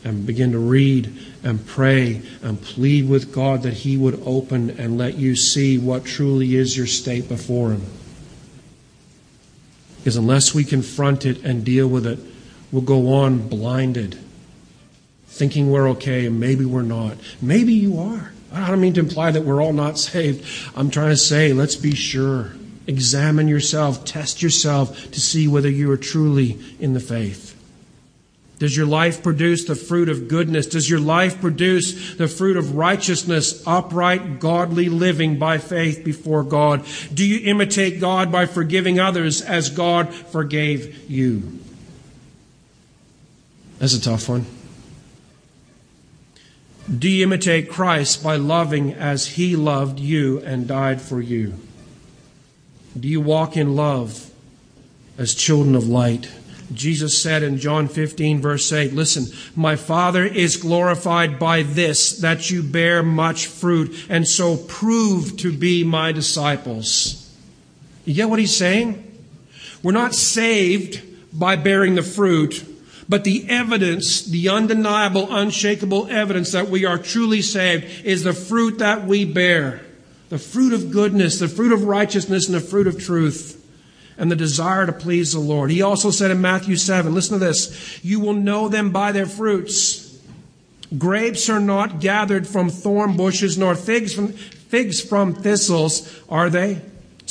and begin to read and pray and plead with God that He would open and let you see what truly is your state before Him. Because unless we confront it and deal with it, we'll go on blinded, thinking we're okay and maybe we're not. Maybe you are. I don't mean to imply that we're all not saved. I'm trying to say, let's be sure. Examine yourself, test yourself to see whether you are truly in the faith. Does your life produce the fruit of goodness? Does your life produce the fruit of righteousness, upright, godly living by faith before God? Do you imitate God by forgiving others as God forgave you? That's a tough one. Do you imitate Christ by loving as he loved you and died for you? Do you walk in love as children of light? Jesus said in John 15, verse 8, Listen, my Father is glorified by this, that you bear much fruit, and so prove to be my disciples. You get what he's saying? We're not saved by bearing the fruit. But the evidence, the undeniable, unshakable evidence that we are truly saved is the fruit that we bear. the fruit of goodness, the fruit of righteousness, and the fruit of truth, and the desire to please the Lord. He also said in Matthew 7, listen to this, you will know them by their fruits. Grapes are not gathered from thorn bushes, nor figs from, figs from thistles, are they?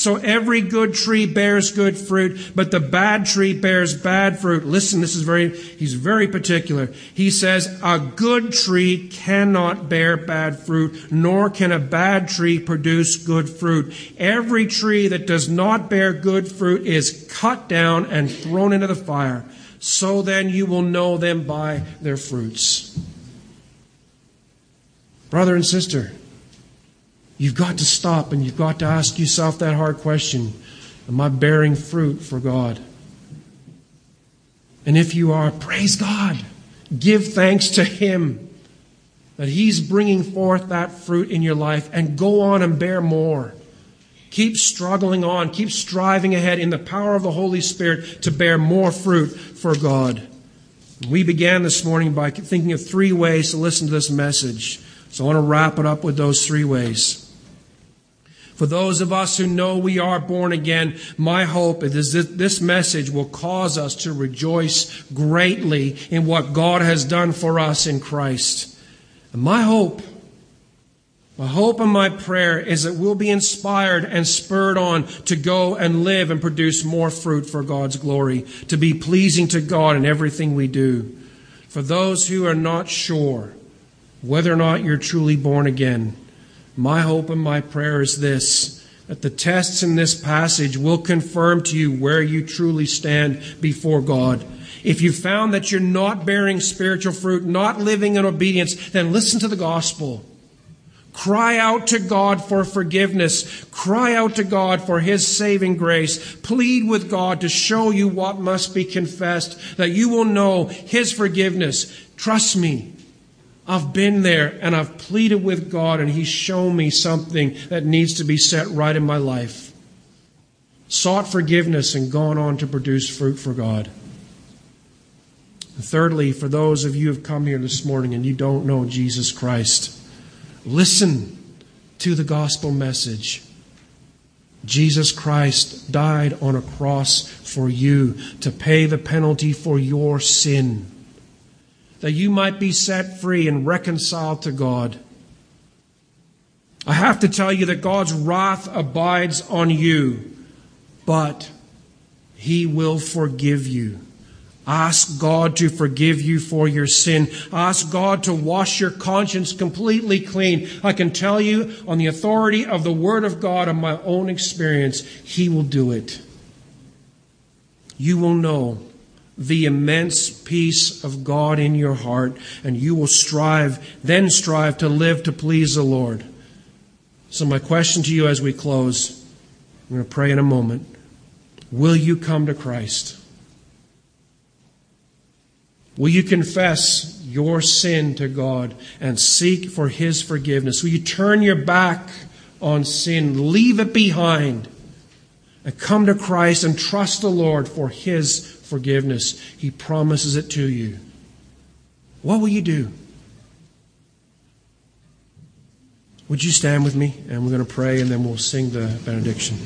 So every good tree bears good fruit, but the bad tree bears bad fruit. Listen, this is very, he's very particular. He says, a good tree cannot bear bad fruit, nor can a bad tree produce good fruit. Every tree that does not bear good fruit is cut down and thrown into the fire. So then you will know them by their fruits. Brother and sister, You've got to stop and you've got to ask yourself that hard question Am I bearing fruit for God? And if you are, praise God. Give thanks to Him that He's bringing forth that fruit in your life and go on and bear more. Keep struggling on. Keep striving ahead in the power of the Holy Spirit to bear more fruit for God. We began this morning by thinking of three ways to listen to this message. So I want to wrap it up with those three ways. For those of us who know we are born again, my hope is that this message will cause us to rejoice greatly in what God has done for us in Christ. And my hope, my hope and my prayer is that we'll be inspired and spurred on to go and live and produce more fruit for God's glory, to be pleasing to God in everything we do. For those who are not sure whether or not you're truly born again, my hope and my prayer is this that the tests in this passage will confirm to you where you truly stand before God. If you found that you're not bearing spiritual fruit, not living in obedience, then listen to the gospel. Cry out to God for forgiveness. Cry out to God for His saving grace. Plead with God to show you what must be confessed, that you will know His forgiveness. Trust me, I've been there and I've pleaded with God, and He's shown me something that needs to be set right in my life. Sought forgiveness and gone on to produce fruit for God. And thirdly, for those of you who have come here this morning and you don't know Jesus Christ, listen to the gospel message. Jesus Christ died on a cross for you to pay the penalty for your sin that you might be set free and reconciled to God. I have to tell you that God's wrath abides on you, but He will forgive you. Ask God to forgive you for your sin. Ask God to wash your conscience completely clean. I can tell you on the authority of the Word of God and my own experience, He will do it. You will know the immense peace of God in your heart, and you will strive, then strive to live to please the Lord. So, my question to you as we close, I'm going to pray in a moment. Will you come to Christ? Will you confess your sin to God and seek for His forgiveness? Will you turn your back on sin, leave it behind, and come to Christ and trust the Lord for His forgiveness. He promises it to you. What will you do? Would you stand with me? And we're going to pray and then we'll sing the benediction.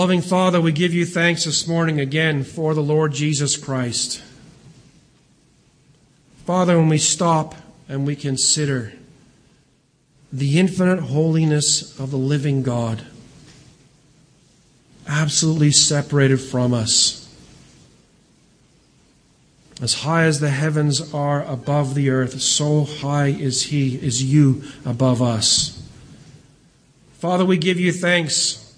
Loving Father, we give you thanks this morning again for the Lord Jesus Christ. Father, when we stop and we consider the infinite holiness of the living God, absolutely separated from us, as high as the heavens are above the earth, so high is He, is you above us. Father, we give you thanks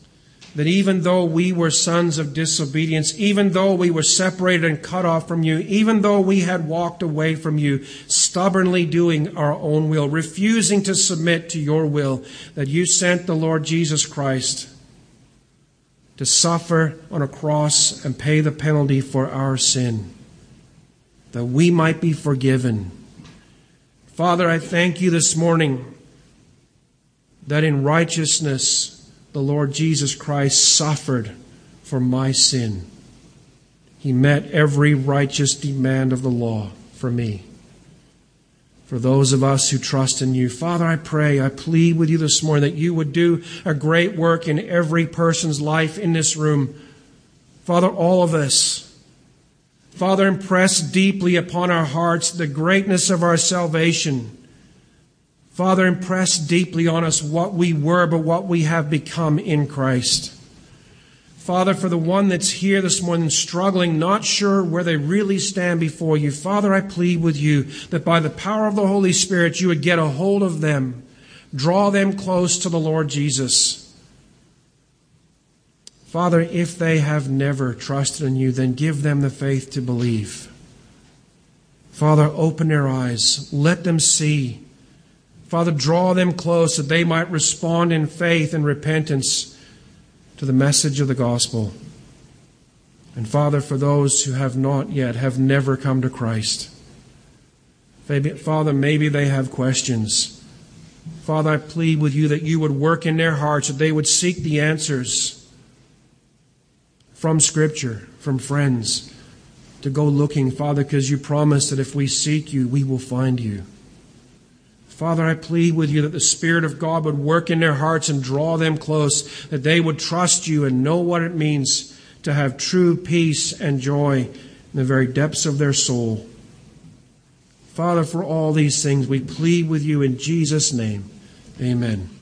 that even though we were sons of disobedience, even though we were separated and cut off from you, even though we had walked away from you, stubbornly doing our own will, refusing to submit to your will, that you sent the Lord Jesus Christ to suffer on a cross and pay the penalty for our sin, that we might be forgiven. Father, I thank you this morning that in righteousness the Lord Jesus Christ suffered for my sin. He met every righteous demand of the law for me. For those of us who trust in you, Father, I pray, I plead with you this morning that you would do a great work in every person's life in this room. Father, all of us. Father, impress deeply upon our hearts the greatness of our salvation. Father, impress deeply on us what we were, but what we have become in Christ. Father, for the one that's here this morning struggling, not sure where they really stand before you, Father, I plead with you that by the power of the Holy Spirit you would get a hold of them, draw them close to the Lord Jesus. Father, if they have never trusted in you, then give them the faith to believe. Father, open their eyes, let them see Father, draw them close that they might respond in faith and repentance to the message of the gospel. And Father, for those who have not yet, have never come to Christ, Father, maybe they have questions. Father, I plead with you that you would work in their hearts, that they would seek the answers from Scripture, from friends, to go looking, Father, because you promised that if we seek you, we will find you. Father, I plead with you that the Spirit of God would work in their hearts and draw them close, that they would trust you and know what it means to have true peace and joy in the very depths of their soul. Father, for all these things, we plead with you in Jesus' name. Amen.